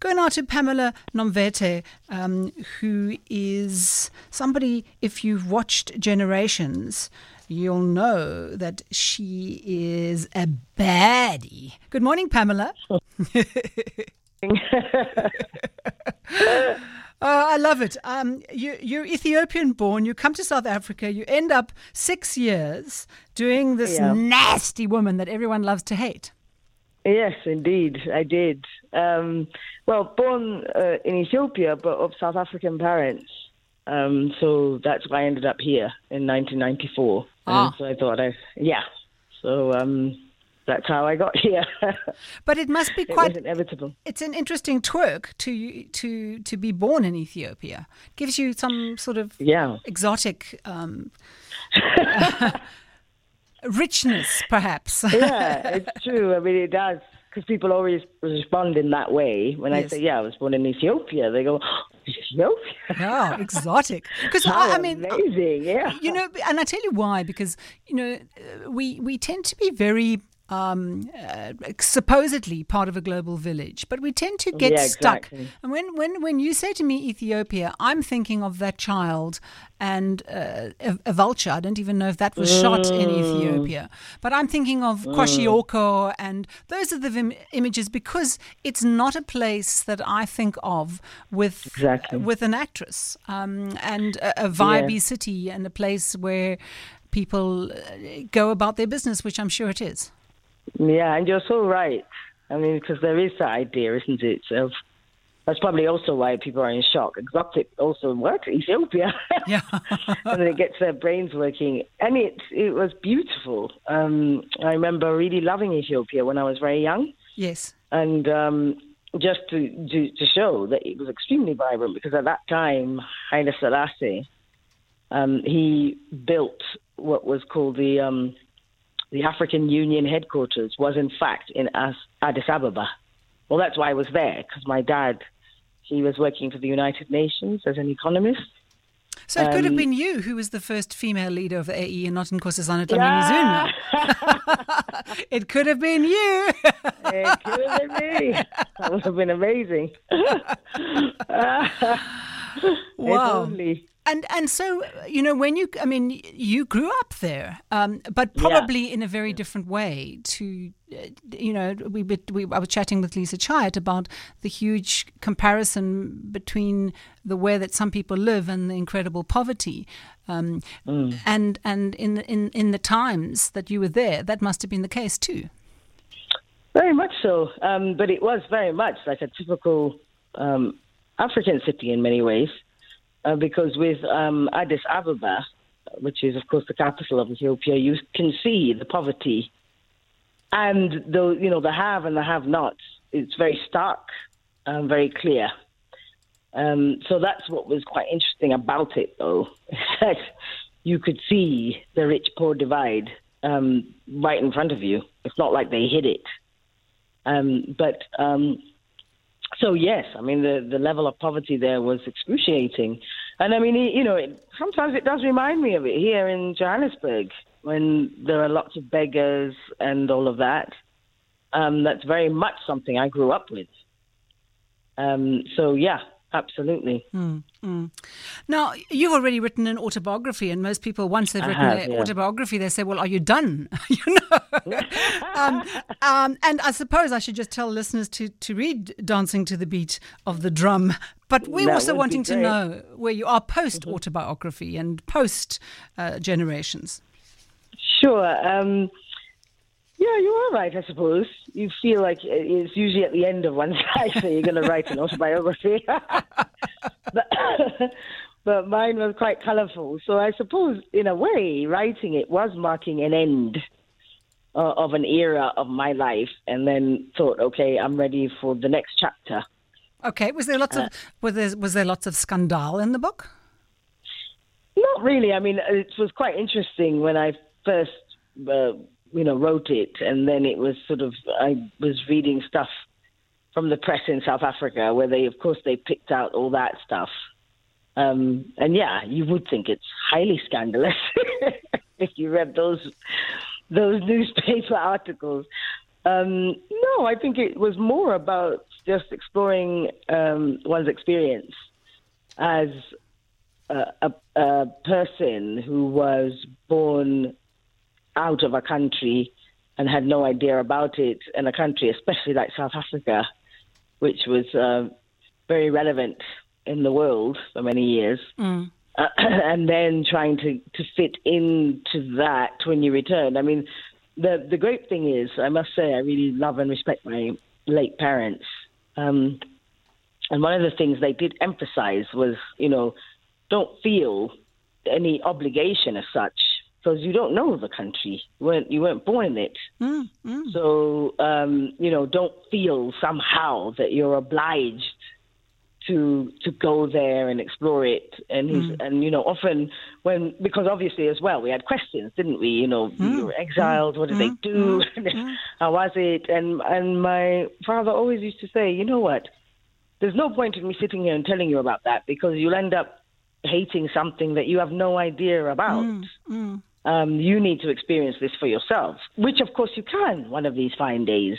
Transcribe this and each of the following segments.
Going now to Pamela Nomvete, um, who is somebody, if you've watched Generations, you'll know that she is a baddie. Good morning, Pamela. oh, I love it. Um, you, you're Ethiopian born. You come to South Africa. You end up six years doing this yeah. nasty woman that everyone loves to hate. Yes, indeed, I did. Um, well, born uh, in Ethiopia, but of South African parents. Um, so that's why I ended up here in 1994. Ah. so I thought, I, yeah. So um, that's how I got here. but it must be quite it inevitable. It's an interesting twerk to to to be born in Ethiopia. Gives you some sort of yeah exotic. Um, richness, perhaps. yeah, it's true. I mean, it does because people always respond in that way. When yes. I say, "Yeah, I was born in Ethiopia," they go, oh, "Ethiopia." Oh, exotic. Because I, I, mean, amazing. Yeah. You know, and I tell you why. Because you know, we we tend to be very um, uh, supposedly part of a global village, but we tend to get yeah, stuck. And when, when, when you say to me Ethiopia, I'm thinking of that child and uh, a, a, vulture. I don't even know if that was mm. shot in mm. Ethiopia, but I'm thinking of mm. Kwashiorkor, and those are the Im- images because it's not a place that I think of with exactly. with an actress um, and a, a vibey yeah. city and a place where people uh, go about their business, which I'm sure it is. Yeah, and you're so right. I mean, because there is that idea, isn't it? Of that's probably also why people are in shock. Exotic also what Ethiopia, yeah, and it gets their brains working, and it it was beautiful. Um, I remember really loving Ethiopia when I was very young. Yes, and um, just to, to, to show that it was extremely vibrant because at that time Haile Selassie, um, he built what was called the um, the African Union headquarters was in fact in Addis Ababa. Well, that's why I was there because my dad, he was working for the United Nations as an economist. So it could have um, been you who was the first female leader of the AU and not Nkosazana Dlamini Zuma. it could have been you. it could have been me. That would have been amazing. wow and and so you know when you I mean you grew up there, um, but probably yeah. in a very different way. To uh, you know we, we I was chatting with Lisa Chayat about the huge comparison between the way that some people live and the incredible poverty. Um, mm. And and in in in the times that you were there, that must have been the case too. Very much so, um, but it was very much like a typical um, African city in many ways uh, because with um, Addis Ababa, which is, of course, the capital of Ethiopia, you can see the poverty and the you know the have and the have-nots. It's very stark, and very clear. Um, so that's what was quite interesting about it, though, that you could see the rich-poor divide um, right in front of you. It's not like they hid it. Um, but um, so yes, I mean the the level of poverty there was excruciating, and I mean you know it, sometimes it does remind me of it here in Johannesburg when there are lots of beggars and all of that. Um, that's very much something I grew up with. Um, so yeah, Absolutely. Mm, mm. Now, you've already written an autobiography, and most people, once they've written have, an yeah. autobiography, they say, "Well, are you done?" you know. um, um, and I suppose I should just tell listeners to to read "Dancing to the Beat of the Drum." But we're that also wanting to know where you are post autobiography mm-hmm. and post uh, generations. Sure. Um, yeah, you are right, I suppose. You feel like it's usually at the end of one's life that you're going to write an autobiography. but, but mine was quite colourful. So I suppose, in a way, writing it was marking an end uh, of an era of my life and then thought, okay, I'm ready for the next chapter. Okay, was there lots uh, of was there was there lots of scandal in the book? Not really. I mean, it was quite interesting when I first uh, you know, wrote it, and then it was sort of I was reading stuff from the press in South Africa where they, of course, they picked out all that stuff. Um, and yeah, you would think it's highly scandalous if you read those those newspaper articles. Um, no, I think it was more about just exploring um, one's experience as a, a, a, person who was born out of a country and had no idea about it, in a country, especially like South Africa, which was uh, very relevant in the world for many years. Mm. Uh, and then trying to, to fit into that when you return. I mean, the the great thing is, I must say, I really love and respect my late parents. Um, and one of the things they did emphasize was, you know, don't feel any obligation as such because you don't know the country. You weren't, you weren't born in it. Mm, mm. So, um, you know, don't feel somehow that you're obliged to to go there and explore it. And he's, mm. and you know, often when because obviously as well we had questions, didn't we? You know, mm. you were exiled. What did they mm. do? Mm. How was it? And and my father always used to say, you know what? There's no point in me sitting here and telling you about that because you'll end up hating something that you have no idea about. Mm, mm. Um, you need to experience this for yourself, which of course you can one of these fine days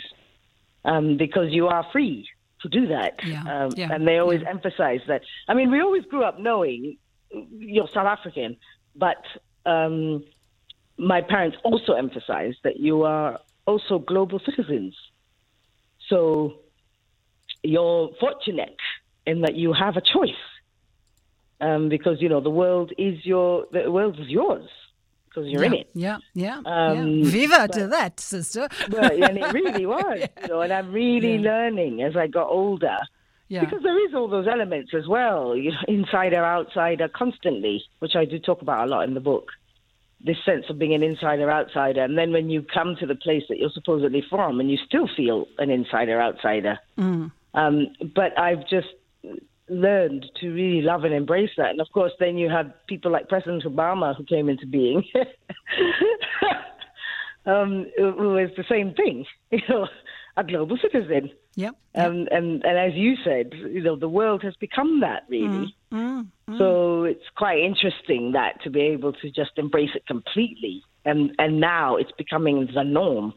um, because you are free to do that. Yeah, um, yeah, and they always yeah. emphasize that. I mean, we always grew up knowing you're South African, but um, my parents also emphasized that you are also global citizens. So you're fortunate in that you have a choice um, because you know the world is your the world is yours because you're yeah, in it. Yeah, yeah, um, yeah. Viva but, to that, sister. but, and it really was, yeah. you know. And I'm really learning as I got older. Yeah. Because there is all those elements as well, you know, insider, outsider, constantly, which I do talk about a lot in the book. This sense of being an insider, outsider, and then when you come to the place that you're supposedly from, and you still feel an insider, outsider. Mm. Um, but I've just learned to really love and embrace that. And of course, then you had people like President Obama who came into being, um, who is the same thing, you know, a global citizen. Yep. Um, and and as you said, you know, the world has become that really. Mm, mm, mm. So it's quite interesting that to be able to just embrace it completely, and and now it's becoming the norm,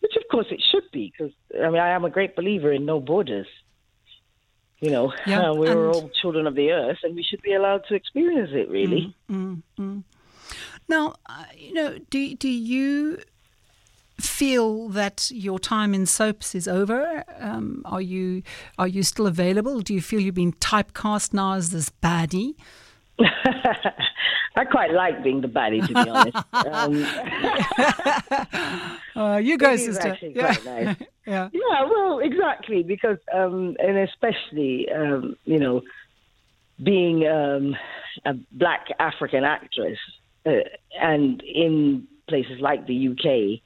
which of course it should be, because I mean I am a great believer in no borders. You know, yeah, uh, we're all children of the earth, and we should be allowed to experience it. Really. Mm, mm, mm. Now, uh, you know, do do you feel that your time in soaps is over? Um, are you are you still available? Do you feel you've been typecast now as this baddie? I quite like being the baddie, to be honest. Um, uh, you go, sister. Yeah. Nice. yeah. Yeah. Well, exactly because, um, and especially, um, you know, being um, a black African actress, uh, and in places like the UK,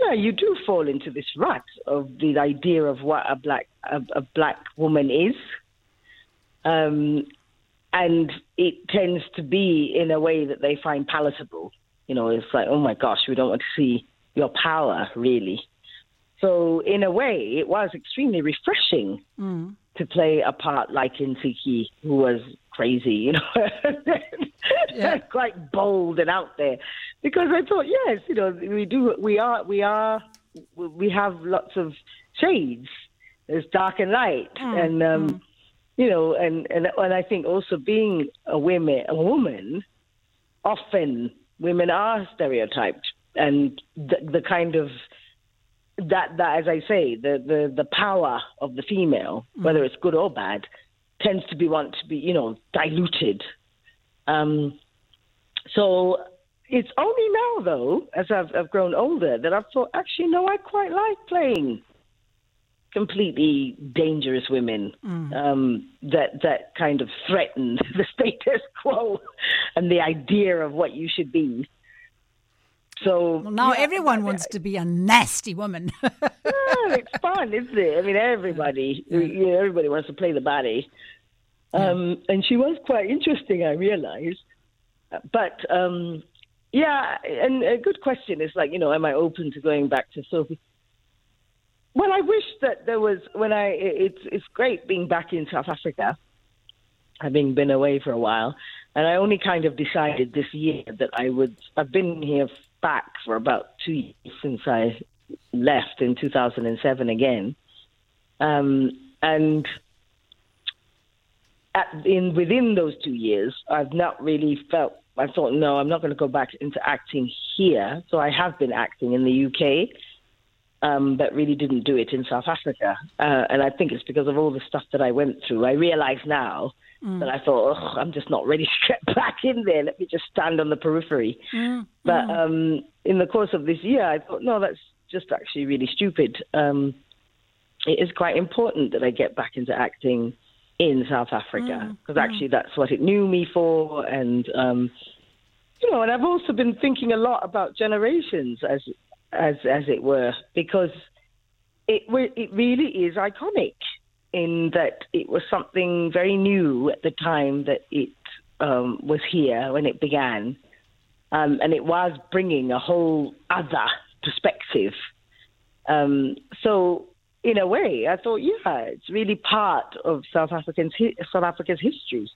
yeah, you do fall into this rut of the idea of what a black a, a black woman is. Um, and it tends to be in a way that they find palatable. You know, it's like, oh my gosh, we don't want to see your power, really. So, in a way, it was extremely refreshing mm. to play a part like Ntsiki, who was crazy, you know, yeah. quite bold and out there. Because I thought, yes, you know, we do, we are, we are, we have lots of shades. There's dark and light, mm. and um, mm you know, and, and and I think also being a woman, a woman, often women are stereotyped, and the, the kind of that that as I say, the the the power of the female, mm. whether it's good or bad, tends to be want to be you know diluted. Um, so it's only now though, as I've, I've grown older, that I've thought actually no, I quite like playing completely dangerous women mm. um, that that kind of threaten the status quo and the idea of what you should be. So well, now yeah, everyone wants to be a nasty woman. yeah, it's fun, isn't it? I mean, everybody, yeah. everybody wants to play the body. Um, and she was quite interesting, I realized. But um, yeah, and a good question is like, you know, am I open to going back to soapie? Well, I wish that there was when I. It's it's great being back in South Africa, having been away for a while, and I only kind of decided this year that I would. I've been here back for about two years since I left in 2007 again. Um, and at, in within those two years, I've not really felt. I thought, no, I'm not going to go back into acting here. So I have been acting in the UK, um, but really didn't do it in South Africa. Uh, and I think it's because of all the stuff that I went through. I realize now mm. that I thought, oh, I'm just not ready to get back in there. Let me just stand on the periphery. Mm. But mm. um, in the course of this year, I thought, no, that's just actually really stupid. Um, it is quite important that I get back into acting in South Africa because mm, mm. actually that's what it knew me for, and um, you know, and I've also been thinking a lot about generations as as as it were because it it really is iconic in that it was something very new at the time that it um, was here when it began, um, and it was bringing a whole other perspective. Um, so in a way, I thought, yeah, it's really part of South African's South Africa's history.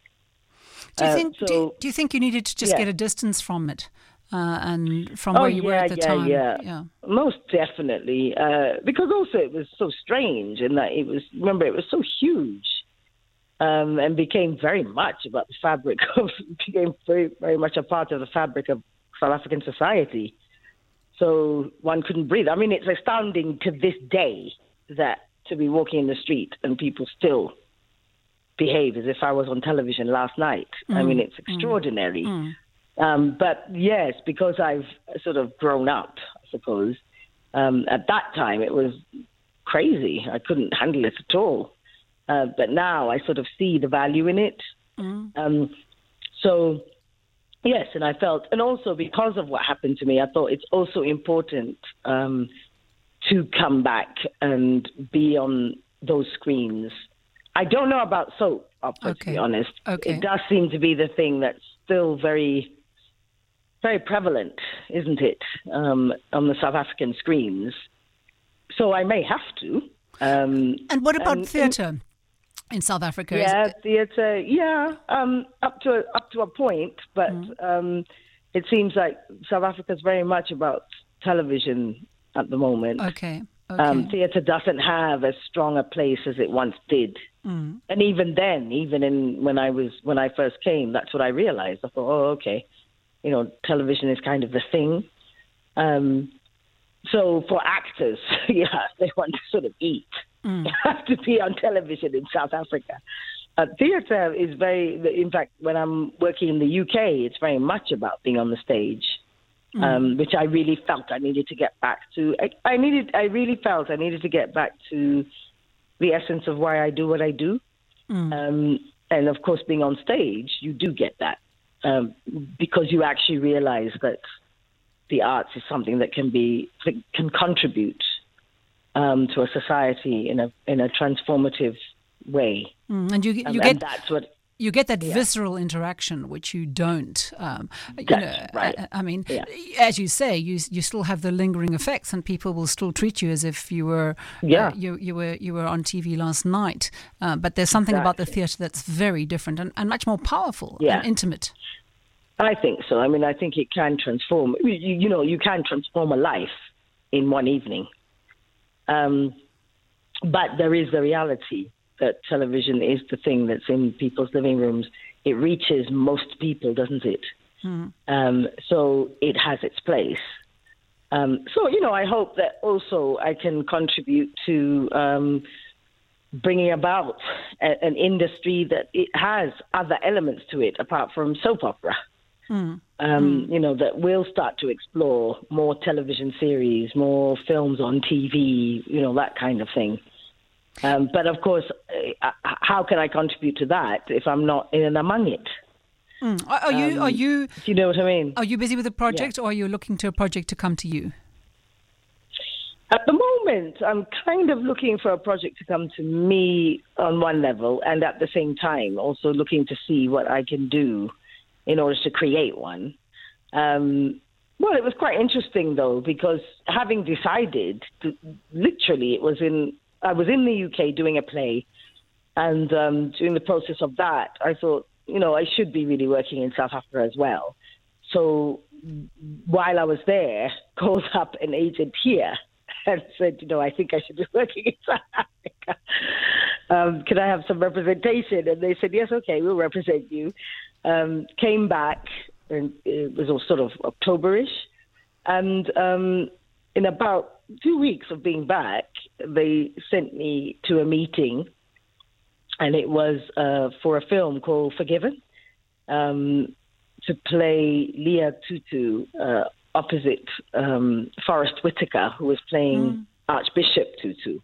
Do you uh, think? so, do, do, you think you needed to just yeah. get a distance from it, uh, and from oh, where you yeah, were at the yeah, time? Yeah, yeah, most definitely. Uh, because also it was so strange in that it was. Remember, it was so huge, um, and became very much about the fabric of became very very much a part of the fabric of South African society. So one couldn't breathe. I mean, it's astounding to this day that to be walking in the street and people still behave as if I was on television last night. Mm. I mean, it's mm. extraordinary. Mm. Um, but yes, because I've sort of grown up, I suppose, um, at that time it was crazy. I couldn't handle it at all. Uh, but now I sort of see the value in it. Mm. Um, so, yes, and I felt, and also because of what happened to me, I thought it's also important um, to come back and be on those screens. I don't know about soap, okay. to be honest. Okay. It does seem to be the thing that's still very, very prevalent, isn't it, um, on the South African screens? So I may have to. Um, and what about theatre in South Africa? Yeah, theatre. Yeah, um, up to a, up to a point, but mm. um, it seems like South Africa is very much about television at the moment. Okay. okay. Um, theatre doesn't have as strong a place as it once did. Mm. And even then, even in when I was when I first came, that's what I realized. I thought, oh, okay, you know, television is kind of the thing. Um, so for actors, yeah, they want to sort of eat. Mm. They have to be on television in South Africa. Uh, theatre is very, in fact, when I'm working in the UK, it's very much about being on the stage mm. um, which I really felt I needed to get back to. I, I needed, I really felt I needed to get back to the essence of why I do what I do. Mm. Um, and of course, being on stage, you do get that um, because you actually realize that the arts is something that can be that can contribute um, to a society in a in a transformative way. Mm, and you you and, get and that's what you get that yeah. visceral interaction which you don't. Um, you know, right. I, I mean, yeah. as you say, you you still have the lingering effects, and people will still treat you as if you were uh, yeah. Uh, you you were you were on TV last night. Uh, but there's something exactly. about the theatre that's very different and, and much more powerful yeah. and intimate. I think so. I mean, I think it can transform. You, you know, you can transform a life in one evening. Um, but there is the reality that television is the thing that's in people's living rooms. It reaches most people, doesn't it? Mm. Um, so it has its place. Um, so, you know, I hope that also I can contribute to um, bringing about a, an industry that it has other elements to it apart from soap opera. Mm. Um, mm. You know, that will start to explore more television series, more films on TV, you know, that kind of thing. Um, but of course, uh, how can I contribute to that if I'm not in and among it? Mm. Are you? Um, are you? Do you know what I mean? Are you busy with a project, yeah. or are you looking to a project to come to you? At the moment, I'm kind of looking for a project to come to me on one level, and at the same time, also looking to see what I can do in order to create one. Um, well, it was quite interesting though, because having decided, to, literally, it was in I was in the UK doing a play, and um, during the process of that, I thought, you know, I should be really working in South Africa as well. So while I was there, called up an agent here and said, you know, I think I should be working in South Africa. Um, can I have some representation? And they said, yes, okay, we'll represent you. Um, came back, and it was all sort of Octoberish, and um, in about two weeks of being back, they sent me to a meeting, and it was uh, for a film called Forgiven. Um, to play Leah Tutu uh, opposite um, Forest Whitaker, who was playing mm. Archbishop Tutu.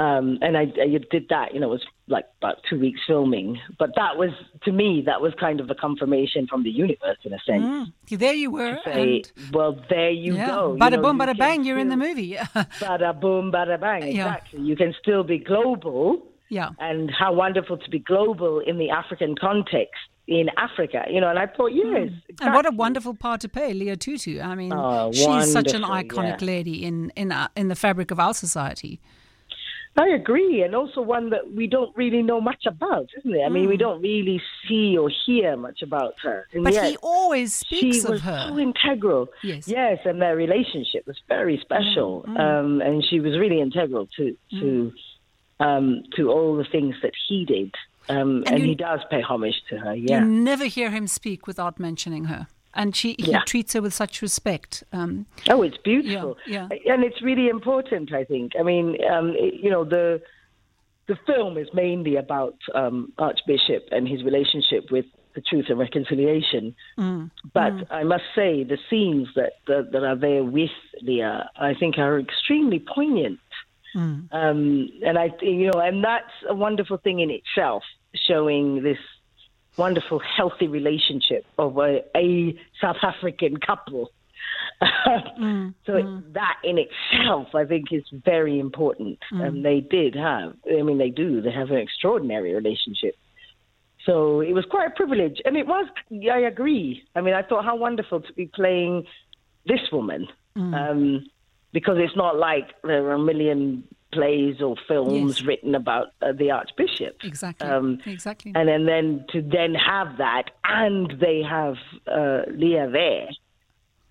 Um, and I, I, did that, you know, it was like about two weeks filming. But that was, to me, that was kind of a confirmation from the universe in a sense. Mm. There you were. Say, well, there you yeah. go. Bada you know, boom, bada bang, you're in the movie. bada boom, bada bang, exactly. Yeah. You can still be global. Yeah. And how wonderful to be global in the African context in Africa, you know, and I thought, yes. Mm. Exactly. And what a wonderful part to play, Leah Tutu. I mean, oh, she's such an iconic yeah. lady in in uh, in the fabric of our society. I agree, and also one that we don't really know much about, isn't it? I mean, we mm. don't really see or hear much about her. And but he always speaks of her. so integral. Yes, yes, and their relationship was very special, mm. um, and she was really integral to to mm. um, to all the things that he did. Um, and, and you, he does pay homage to her. Yeah, you never hear him speak without mentioning her, and she he yeah. treats her with such respect. Um, oh, it's beautiful. Yeah, yeah, and it's really important. I think. I mean, um, it, you know, the the film is mainly about um, Archbishop and his relationship with the Truth and Reconciliation. Mm. But mm. I must say, the scenes that, that, that are there with Leah, I think, are extremely poignant. Mm. Um, and I, you know, and that's a wonderful thing in itself showing this wonderful, healthy relationship of a, a South African couple. mm, so mm. that in itself, I think, is very important. Mm. And they did have, I mean, they do, they have an extraordinary relationship. So it was quite a privilege. And it was, I agree. I mean, I thought how wonderful to be playing this woman. Mm. Um, because it's not like there are a million plays or films yes. written about uh, the Archbishop. Exactly. Um, exactly. And then, then to then have that, and they have uh, Leah there,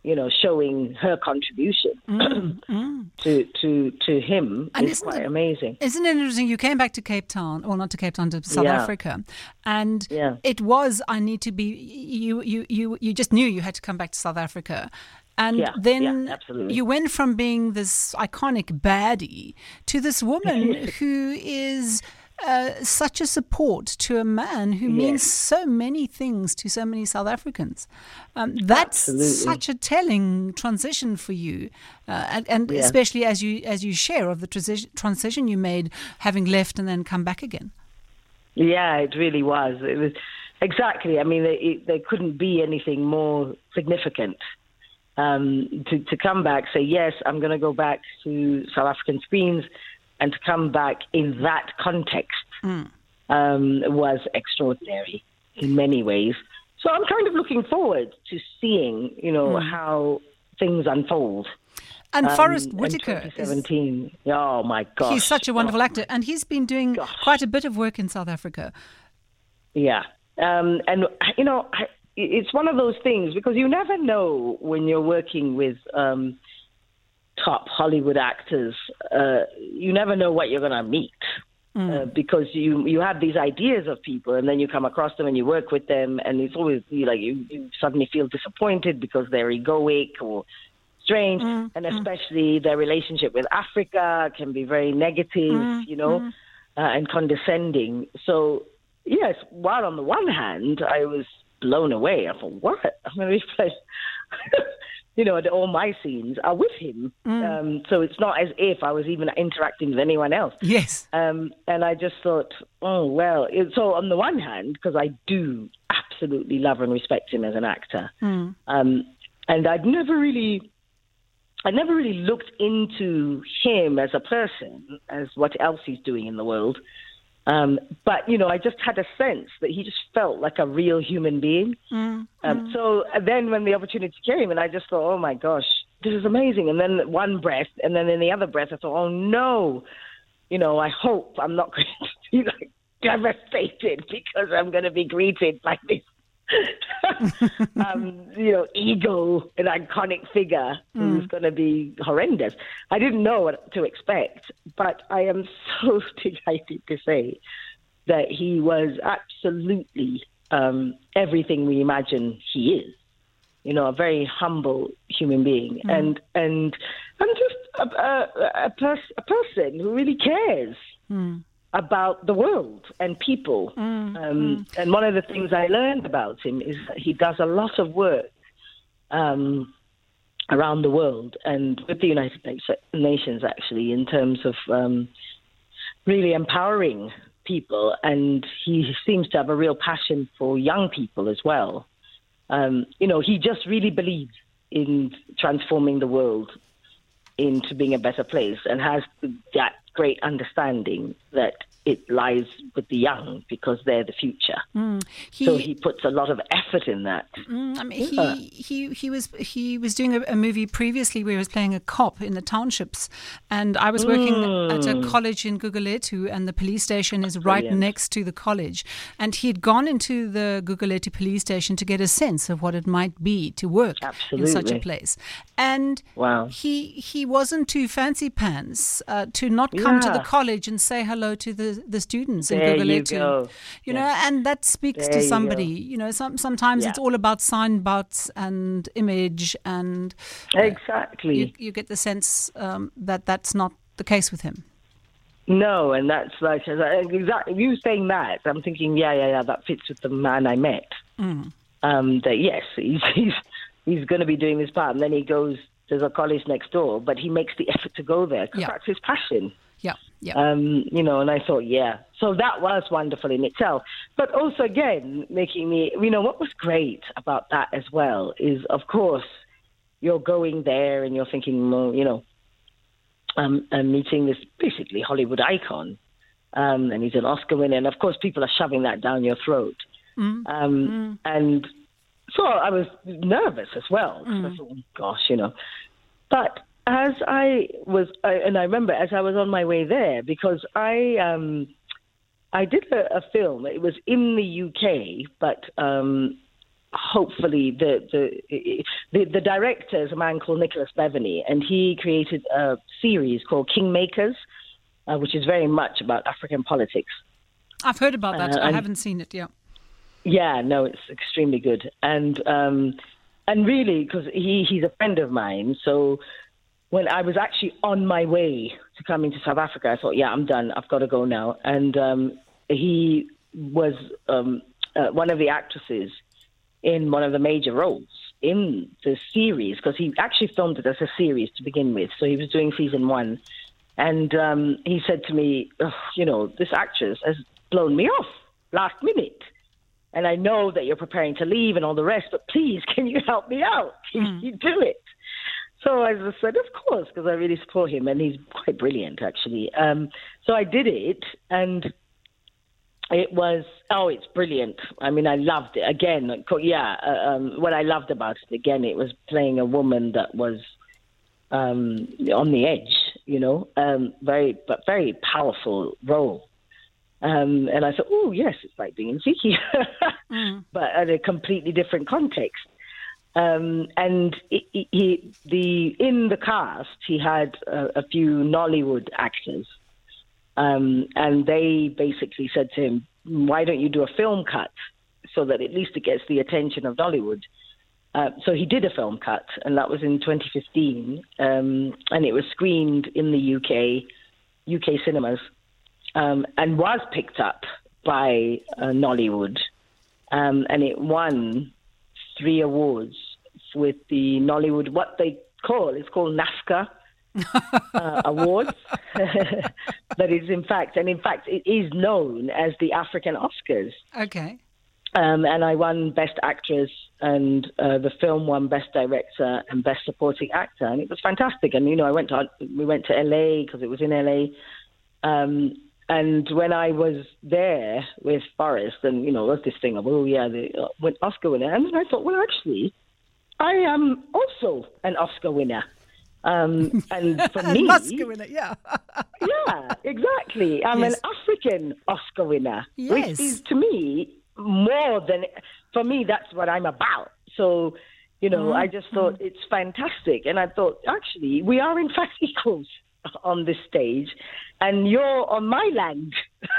you know, showing her contribution mm, mm. to to to him and is quite it, amazing. Isn't it interesting? You came back to Cape Town, well, not to Cape Town, to South yeah. Africa, and yeah. it was I need to be. You you you you just knew you had to come back to South Africa, and yeah, then yeah, you went from being this iconic baddie to this woman who is uh, such a support to a man who yes. means so many things to so many South Africans. Um, that's Absolutely. such a telling transition for you, uh, and, and yeah. especially as you as you share of the transition transition you made, having left and then come back again. Yeah, it really was. It was exactly. I mean, it, it, there couldn't be anything more significant um, to, to come back, say, yes, I'm going to go back to South African screens, and to come back in that context mm. um, was extraordinary in many ways. So I'm kind of looking forward to seeing, you know, mm. how things unfold. And um, Forest Whitaker. 2017. Is, oh, my God. He's such a wonderful oh, actor. And he's been doing gosh. quite a bit of work in South Africa. Yeah. Um, and, you know, I, it's one of those things because you never know when you're working with um, top Hollywood actors. Uh, you never know what you're going to meet. Mm. Uh, because you you have these ideas of people and then you come across them and you work with them and it's always you like you, you suddenly feel disappointed because they're egoic or strange mm. and mm. especially mm. their relationship with Africa can be very negative, mm. you know, mm. uh, and condescending. So yes, while on the one hand I was blown away. I thought, what? I'm going to be you know, all my scenes are with him. Mm. Um, so it's not as if I was even interacting with anyone else. Yes. Um, and I just thought, oh, well. It, so on the one hand, because I do absolutely love and respect him as an actor, mm. um, and I'd never really. I never really looked into him as a person, as what else he's doing in the world. Um, but you know, I just had a sense that he just felt like a real human being. Mm, um, mm. So then, when the opportunity came, and I just thought, oh my gosh, this is amazing. And then one breath, and then in the other breath, I thought, oh no, you know, I hope I'm not going to be like devastated because I'm going to be greeted like this. um, you know, ego, an iconic figure mm. who's going to be horrendous. I didn't know what to expect, but I am so delighted to say that he was absolutely um, everything we imagine he is. You know, a very humble human being, mm. and and and just a, a, a, pers- a person who really cares. Mm about the world and people. Mm, um, mm. And one of the things I learned about him is that he does a lot of work um, around the world and with the United Nations, actually, in terms of um, really empowering people. And he seems to have a real passion for young people as well. Um, you know, he just really believes in transforming the world into being a better place and has that great understanding that it lies with the young because they're the future. Mm. He, so he puts a lot of effort in that. Mm, I mean, yeah. he, he he was he was doing a, a, movie previously where he was playing a cop in the townships, and I was working mm. at a mm. college in Gugulethu, and the police station is right Brilliant. next to the college, and he had gone into the Gugulethu police station to get a sense of what it might be to work Absolutely. in such a place, and wow. he he wasn't too fancy pants uh, to not come yeah. to the college and say hello to the the, students in there Gugulethu. You, go. you know, and that speaks there to somebody. You, you, know, some, sometimes yeah. it's all about sign butts and image, and uh, exactly you, you, get the sense um, that that's not the case with him. No, and that's like exactly you saying that. I'm thinking, yeah, yeah, yeah, that fits with the man I met. Mm. Um, that yes, he's he's he's going to be doing this part, and then he goes. There's a college next door, but he makes the effort to go there because yeah. that's his passion. Yeah, yeah. Um, you know, and I thought, yeah. So that was wonderful in itself. But also, again, making me, you know, what was great about that as well is, of course, you're going there and you're thinking, well, you know, um, I'm meeting this basically Hollywood icon, um, and he's an Oscar winner, and of course, people are shoving that down your throat. Mm. Um, mm. And so I was nervous as well. Mm. I thought, oh, gosh, you know. But as I was, and I remember as I was on my way there because I um, I did a, a film. It was in the UK, but um, hopefully the, the the the director is a man called Nicholas Beveney, and he created a series called Kingmakers, uh, which is very much about African politics. I've heard about that. Uh, I haven't seen it yet. Yeah, no, it's extremely good, and um, and really because he he's a friend of mine, so when I was actually on my way to coming to South Africa, I thought, yeah, I'm done. I've got to go now. And um, he was um, uh, one of the actresses in one of the major roles in the series because he actually filmed it as a series to begin with. So he was doing season one. And um, he said to me, you know, this actress has blown me off last minute. And I know that you're preparing to leave and all the rest, but please, can you help me out? Can mm. you do it? So I just said, of course, because I really support him, and he's quite brilliant, actually. Um, so I did it, and it was oh, it's brilliant. I mean, I loved it. Again, yeah. Uh, um, what I loved about it, again, it was playing a woman that was um, on the edge, you know, um, very but very powerful role. Um, and I thought, oh yes, it's like being Ntsiki, mm. but at a completely different context. Um, and he, he, the in the cast, he had a, a few Nollywood actors, um, and they basically said to him, "Why don't you do a film cut so that at least it gets the attention of Nollywood?" Uh, so he did a film cut, and that was in 2015, um, and it was screened in the UK, UK cinemas, um, and was picked up by uh, Nollywood, um, and it won three awards with the Nollywood, what they call, it's called NAFCA. uh, awards that is in fact and in fact it is known as the African Oscars. Okay. Um, and I won Best Actress, and uh, the film won Best Director and Best Supporting Actor, and it was fantastic. And you know, I went to we went to LA because it was in LA, um, and when I was there with Forest, and you know, was this thing of oh yeah, the uh, Oscar winner, and then I thought, well, actually, I am also an Oscar winner. Um, and for me, Oscar winner, yeah, yeah, exactly. I'm yes. an African Oscar winner, yes. which is to me more than for me. That's what I'm about. So, you know, mm-hmm. I just thought it's fantastic, and I thought actually we are in fact equals on this stage, and you're on my land.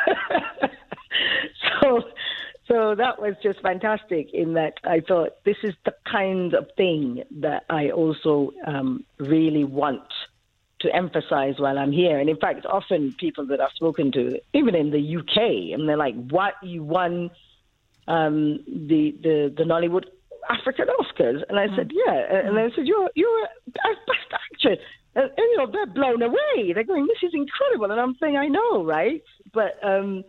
so so that was just fantastic in that I thought this is the kind of thing that I also um, really want to emphasize while I'm here. And in fact, often people that I've spoken to, even in the UK, and they're like, "What you won um, the the the Nollywood African Oscars?" And I mm. said, "Yeah." And they said, "You're you're a best actress." And, and, you know they're blown away. They're going, "This is incredible," and I'm saying, "I know, right?" But um,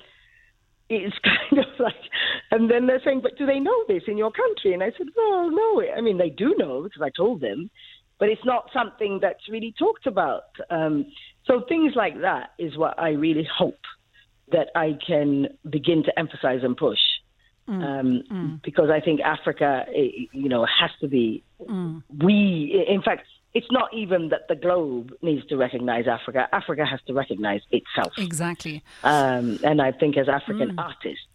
it's kind of like, and then they're saying, "But do they know this in your country?" And I said, "Well, no. I mean, they do know because I told them." but it's not something that's really talked about. Um, so things like that is what I really hope that I can begin to emphasize and push. Mm, um, mm. Because I think Africa, eh, you know, has to be. Mm. We, in fact, it's not even that the globe needs to recognize Africa. Africa has to recognize itself. Exactly. Um, and I think as African mm. artists,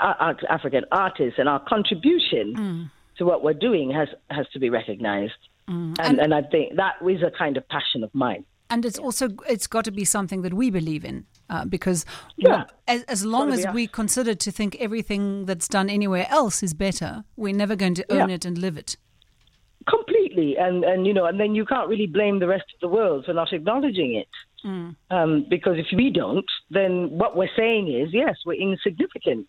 uh, African artists, and our contribution mm. to what we're doing has has to be recognized. Mm. And, and, and I think that is a kind of passion of mine. And it's also it's got to be something that we believe in, uh, because yeah. well, as, as long as we consider to think everything that's done anywhere else is better, we're never going to own yeah. it and live it. Completely, and and you know, and then you can't really blame the rest of the world for not acknowledging it, mm. um, because if we don't, then what we're saying is yes, we're insignificant.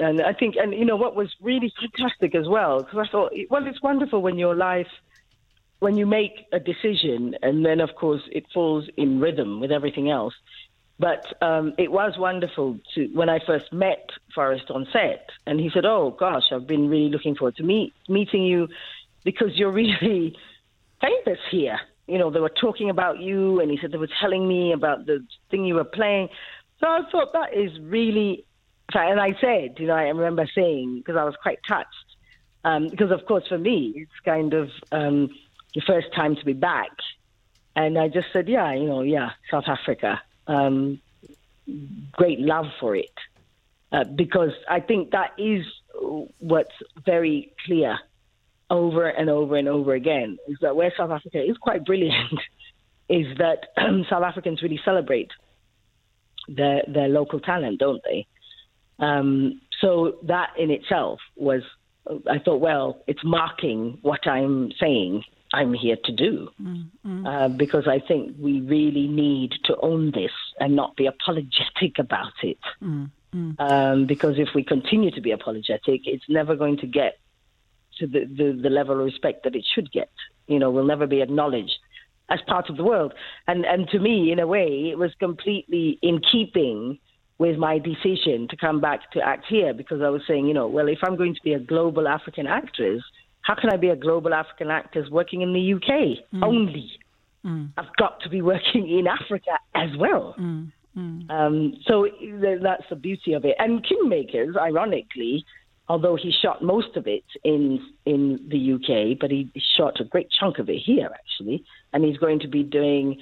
And I think, and you know, what was really fantastic as well, because I thought, well, it's wonderful when your life, when you make a decision, and then of course it falls in rhythm with everything else. But um, it was wonderful to when I first met Forest on set, and he said, "Oh gosh, I've been really looking forward to meet meeting you, because you're really famous here." You know, they were talking about you, and he said they were telling me about the thing you were playing. So I thought that is really and I said, you know, I remember saying because I was quite touched, um, because of course for me it's kind of um, the first time to be back, and I just said, yeah, you know, yeah, South Africa, um, great love for it, uh, because I think that is what's very clear over and over and over again is that where South Africa is quite brilliant is that South Africans really celebrate their their local talent, don't they? Um, so that in itself was, I thought, well, it's marking what I'm saying I'm here to do. Mm-hmm. Uh, because I think we really need to own this and not be apologetic about it. Mm-hmm. Um, because if we continue to be apologetic, it's never going to get to the, the, the level of respect that it should get. You know, we'll never be acknowledged as part of the world. And and to me, in a way, it was completely in keeping with my decision to come back to act here because I was saying, you know, well, if I'm going to be a global African actress, how can I be a global African actress working in the UK mm. only? Mm. I've got to be working in Africa as well. Mm. mm. Um, so that's the beauty of it. And Kingmakers, ironically, although he shot most of it in in the UK, but he shot a great chunk of it here actually, and he's going to be doing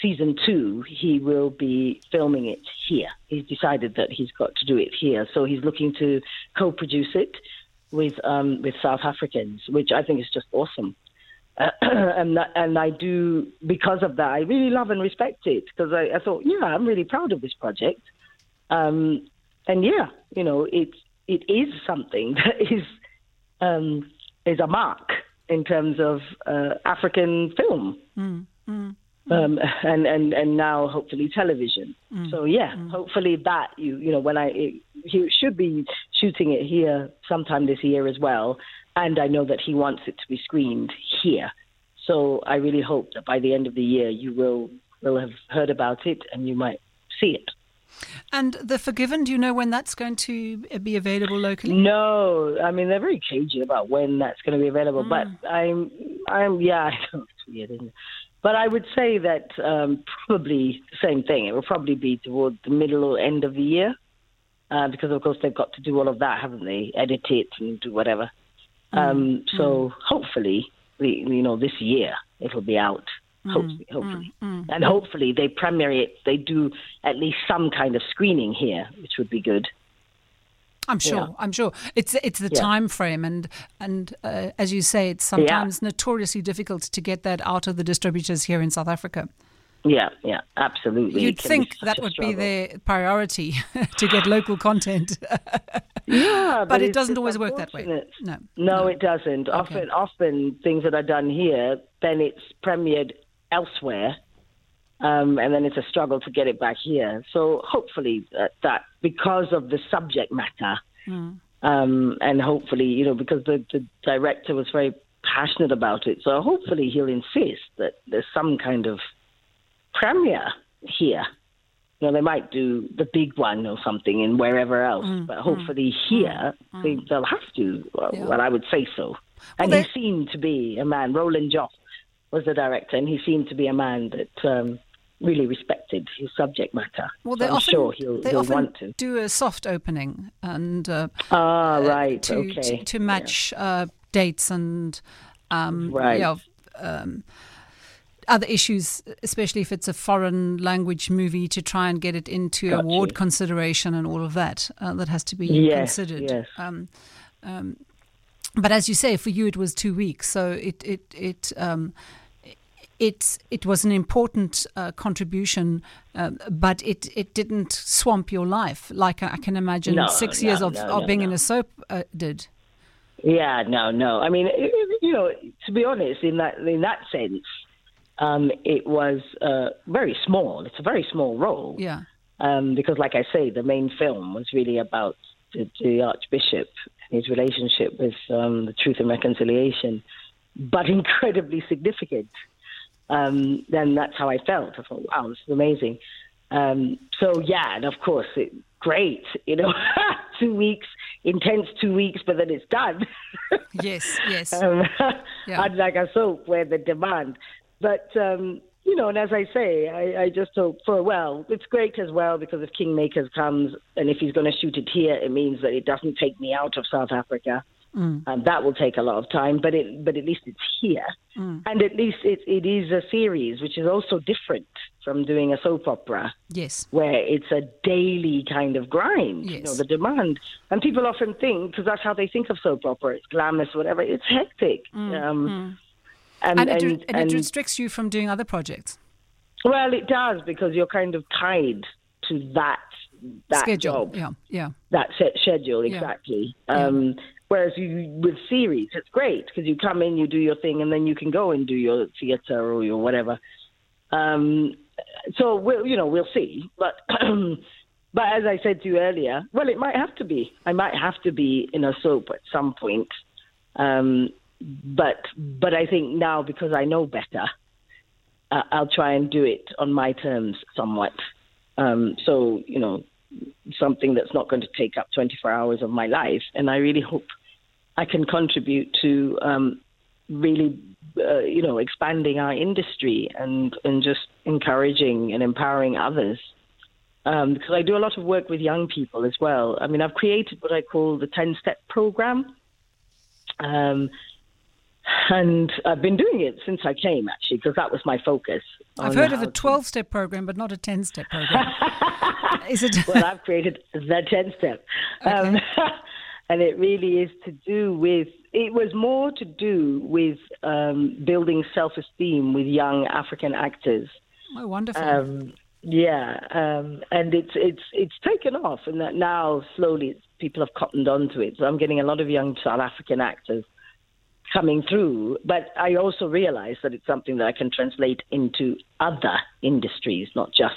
season two, he will be filming it here. He's decided that he's got to do it here, so he's looking to co-produce it with um, with South Africans, which I think is just awesome. Uh, and and I do because of that. I really love and respect it because I, I, thought, yeah, I'm really proud of this project. Um, and yeah, you know, it it is something that is um, is a mark in terms of uh, African film. Mm, mm um, and and and now hopefully television. Mm. So yeah, mm. hopefully that you you know when I it, he should be shooting it here sometime this year as well, and I know that he wants it to be screened here. So I really hope that by the end of the year you will will have heard about it and you might see it. And the Forgiven, do you know when that's going to be available locally? No, I mean they're very cagey about when that's going to be available. Mm. But I'm, I'm, yeah, it's weird, isn't it? But I would say that um, probably the same thing. It will probably be toward the middle or end of the year, uh, because of course they've got to do all of that, haven't they? Edit it and do whatever. Mm. Um, so mm. hopefully, you know, this year it'll be out. Mm. Hopefully, hopefully. Mm. Mm. and hopefully they premiere it. They do at least some kind of screening here, which would be good. I'm sure. Yeah. I'm sure. It's it's the yeah. time frame, and and uh, as you say, it's sometimes yeah. notoriously difficult to get that out of the distributors here in South Africa. Yeah, yeah, absolutely. You'd think that would be their priority to get local content. yeah, but, but it doesn't always work that way. No, no, no. it doesn't. Okay. Often, often things that are done here, then it's premiered elsewhere, um, and then it's a struggle to get it back here. So hopefully that, that because of the subject matter, mm. um, and hopefully you know because the, the director was very passionate about it, so hopefully he'll insist that there's some kind of premiere here. You know, they might do the big one or something in wherever else, mm, but hopefully mm, here mm, they, will have to. Well, yeah. well, I would say so. And well, he seemed to be a man. Roland Joffé was the director, and he seemed to be a man that um, really respected his subject matter. Well, they so often, sure he'll, they he'll often want to do a soft opening and uh, ah right to, okay. to, to match yeah. uh, dates and um, right. You know, um, other issues, especially if it's a foreign language movie, to try and get it into Got award you. consideration and all of that. Uh, that has to be yes, considered. Yes. Um, um, but as you say, for you it was two weeks, so it it it. Um, it, it was an important uh, contribution, uh, but it, it didn't swamp your life like I can imagine no, six no, years of, no, of being in a soap uh, did. Yeah, no, no. I mean, you know, to be honest, in that in that sense, um, it was uh, very small. It's a very small role. Yeah. Um, because, like I say, the main film was really about the, the Archbishop and his relationship with um, the Truth and Reconciliation, but incredibly significant. Um, then that's how I felt. I thought, wow, this is amazing. Um, so yeah, and of course, it, great. You know, two weeks, intense two weeks, but then it's done. yes, yes. Um, yeah. Unlike a soap where the demand. But um, you know, and as I say, I, I just hope for a well, it's great as well because if Kingmakers comes and if he's going to shoot it here, it means that it doesn't take me out of South Africa. Mm. And that will take a lot of time, but it, but at least it's here, mm. and at least it, it is a series, which is also different from doing a soap opera. Yes, where it's a daily kind of grind. Yes. You know the demand, and people often think because that's how they think of soap opera. It's glamorous, whatever. It's hectic. Mm. Um, mm. And, and, it, and, and, it restricts you from doing other projects. Well, it does because you're kind of tied to that that schedule. job. Yeah, yeah. That set schedule exactly. Yeah. Um, yeah. Whereas you with series, it's great because you come in, you do your thing, and then you can go and do your theatre or your whatever. Um, so we'll, you know, we'll see. But but as I said to you earlier, well, it might have to be. I might have to be in a soap at some point. Um, but but I think now because I know better, uh, I'll try and do it on my terms somewhat. Um, so you know, something that's not going to take up 24 hours of my life, and I really hope I can contribute to um, really, uh, you know, expanding our industry and and just encouraging and empowering others. Um, because I do a lot of work with young people as well. I mean, I've created what I call the 10 step program. Um, and I've been doing it since I came, actually, because that was my focus. I've heard of a 12 step program, but not a 10 step program. is it? well, I've created the 10 step. Okay. Um, and it really is to do with, it was more to do with um, building self esteem with young African actors. Oh, wonderful. Um, yeah, um, and it's it's it's taken off, and that now slowly people have cottoned onto it. So I'm getting a lot of young South African actors coming through. But I also realize that it's something that I can translate into other industries, not just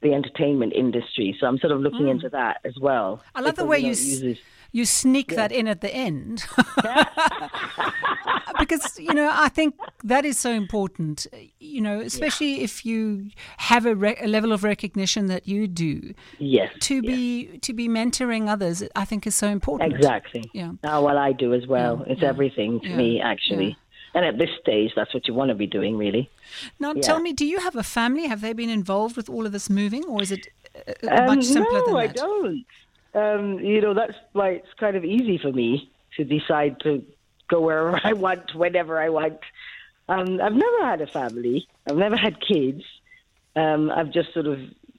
the entertainment industry. So I'm sort of looking mm. into that as well. I love the way you. Uses, you sneak yeah. that in at the end. because, you know, I think that is so important, you know, especially yeah. if you have a, re- a, level of recognition that you do. Yes. To be to be mentoring others, I think is so important. Exactly. Yeah. Oh, well, I do as well. Yeah. It's everything to me, actually. And at this stage, that's what you want to be doing, really. Now, tell me, do you have a family? Have they been involved with all of this moving, or is it uh, much um, simpler no, than that? No, I don't um, you know, that's why it's kind of easy for me to decide to go wherever I want, whenever I want. Um, I've never had a family. I've never had kids. Um, I've just sort of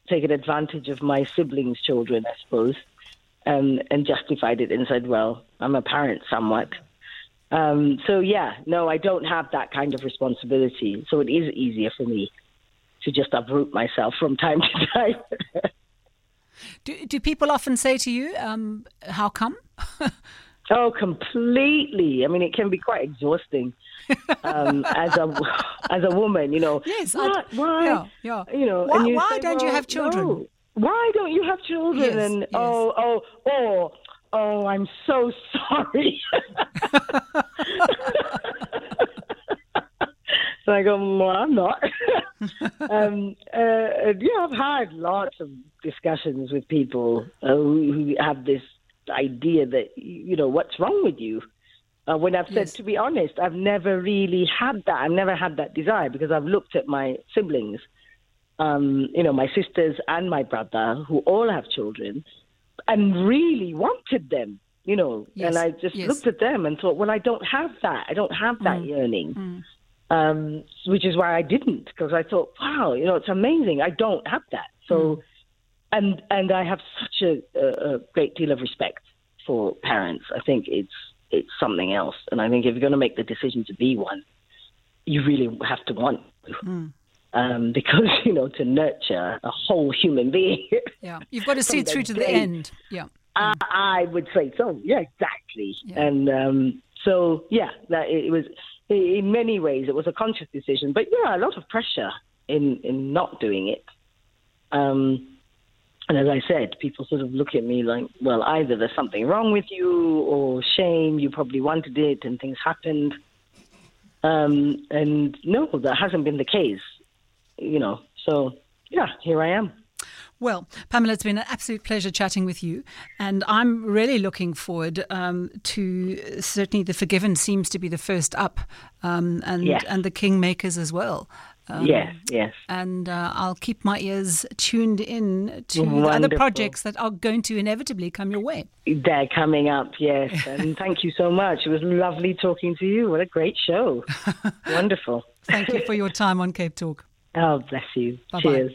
taken advantage of my siblings' children, I suppose. and and justified it and said, "Well, I'm a parent somewhat." Um, so yeah, no, I don't have that kind of responsibility. So it is easier for me to just uproot myself from time to time. Do do people often say to you, um, "How come"? oh, completely. I mean, it can be quite exhausting um, as a as a woman. You know, yes, what, why, yeah, yeah. you know, why, you why say, don't well, you have children? No. Why don't you have children? Yes, and yes. oh, oh, oh, oh, I'm so sorry. So I go, well, I'm not. um, uh, yeah, I've had lots of discussions with people uh, who, who have this idea that you know what's wrong with you. Uh, when I've said, Yes. to be honest, I've never really had that. I've never had that desire because I've looked at my siblings, um, you know, my sisters and my brother, who all have children, and really wanted them, you know. Yes, And I just yes. looked at them and thought, well, I don't have that. I don't have that yearning, um, which is why I didn't because I thought, wow, you know, it's amazing. I don't have that. So, and and I have such a, a, great deal of respect for parents. I think it's it's something else, and I think if you're going to make the decision to be one, you really have to want to. Um, because you know to nurture a whole human being, Yeah, you've got to see it through to the end. Yeah. I, I would say so. Yeah, exactly. Yeah. And um, so yeah, that it was in many ways it was a conscious decision, but yeah, a lot of pressure in in not doing it. Um, and as I said, people sort of look at me like, well, either there's something wrong with you, or shame, you probably wanted it, and things happened. Um, and no, that hasn't been the case. You know, so yeah, here I am. Well, Pamela, it's been an absolute pleasure chatting with you. And I'm really looking forward um, to certainly The Forgiven seems to be the first up, um, and, Yes. and The Kingmakers as well. Um, yes, yes. And uh, I'll keep my ears tuned in to the other projects that are going to inevitably come your way. They're coming up, yes. And thank you so much. It was lovely talking to you. What a great show. Wonderful. Thank you for your time on Cape Talk. Oh, bless you. Bye-bye. Cheers.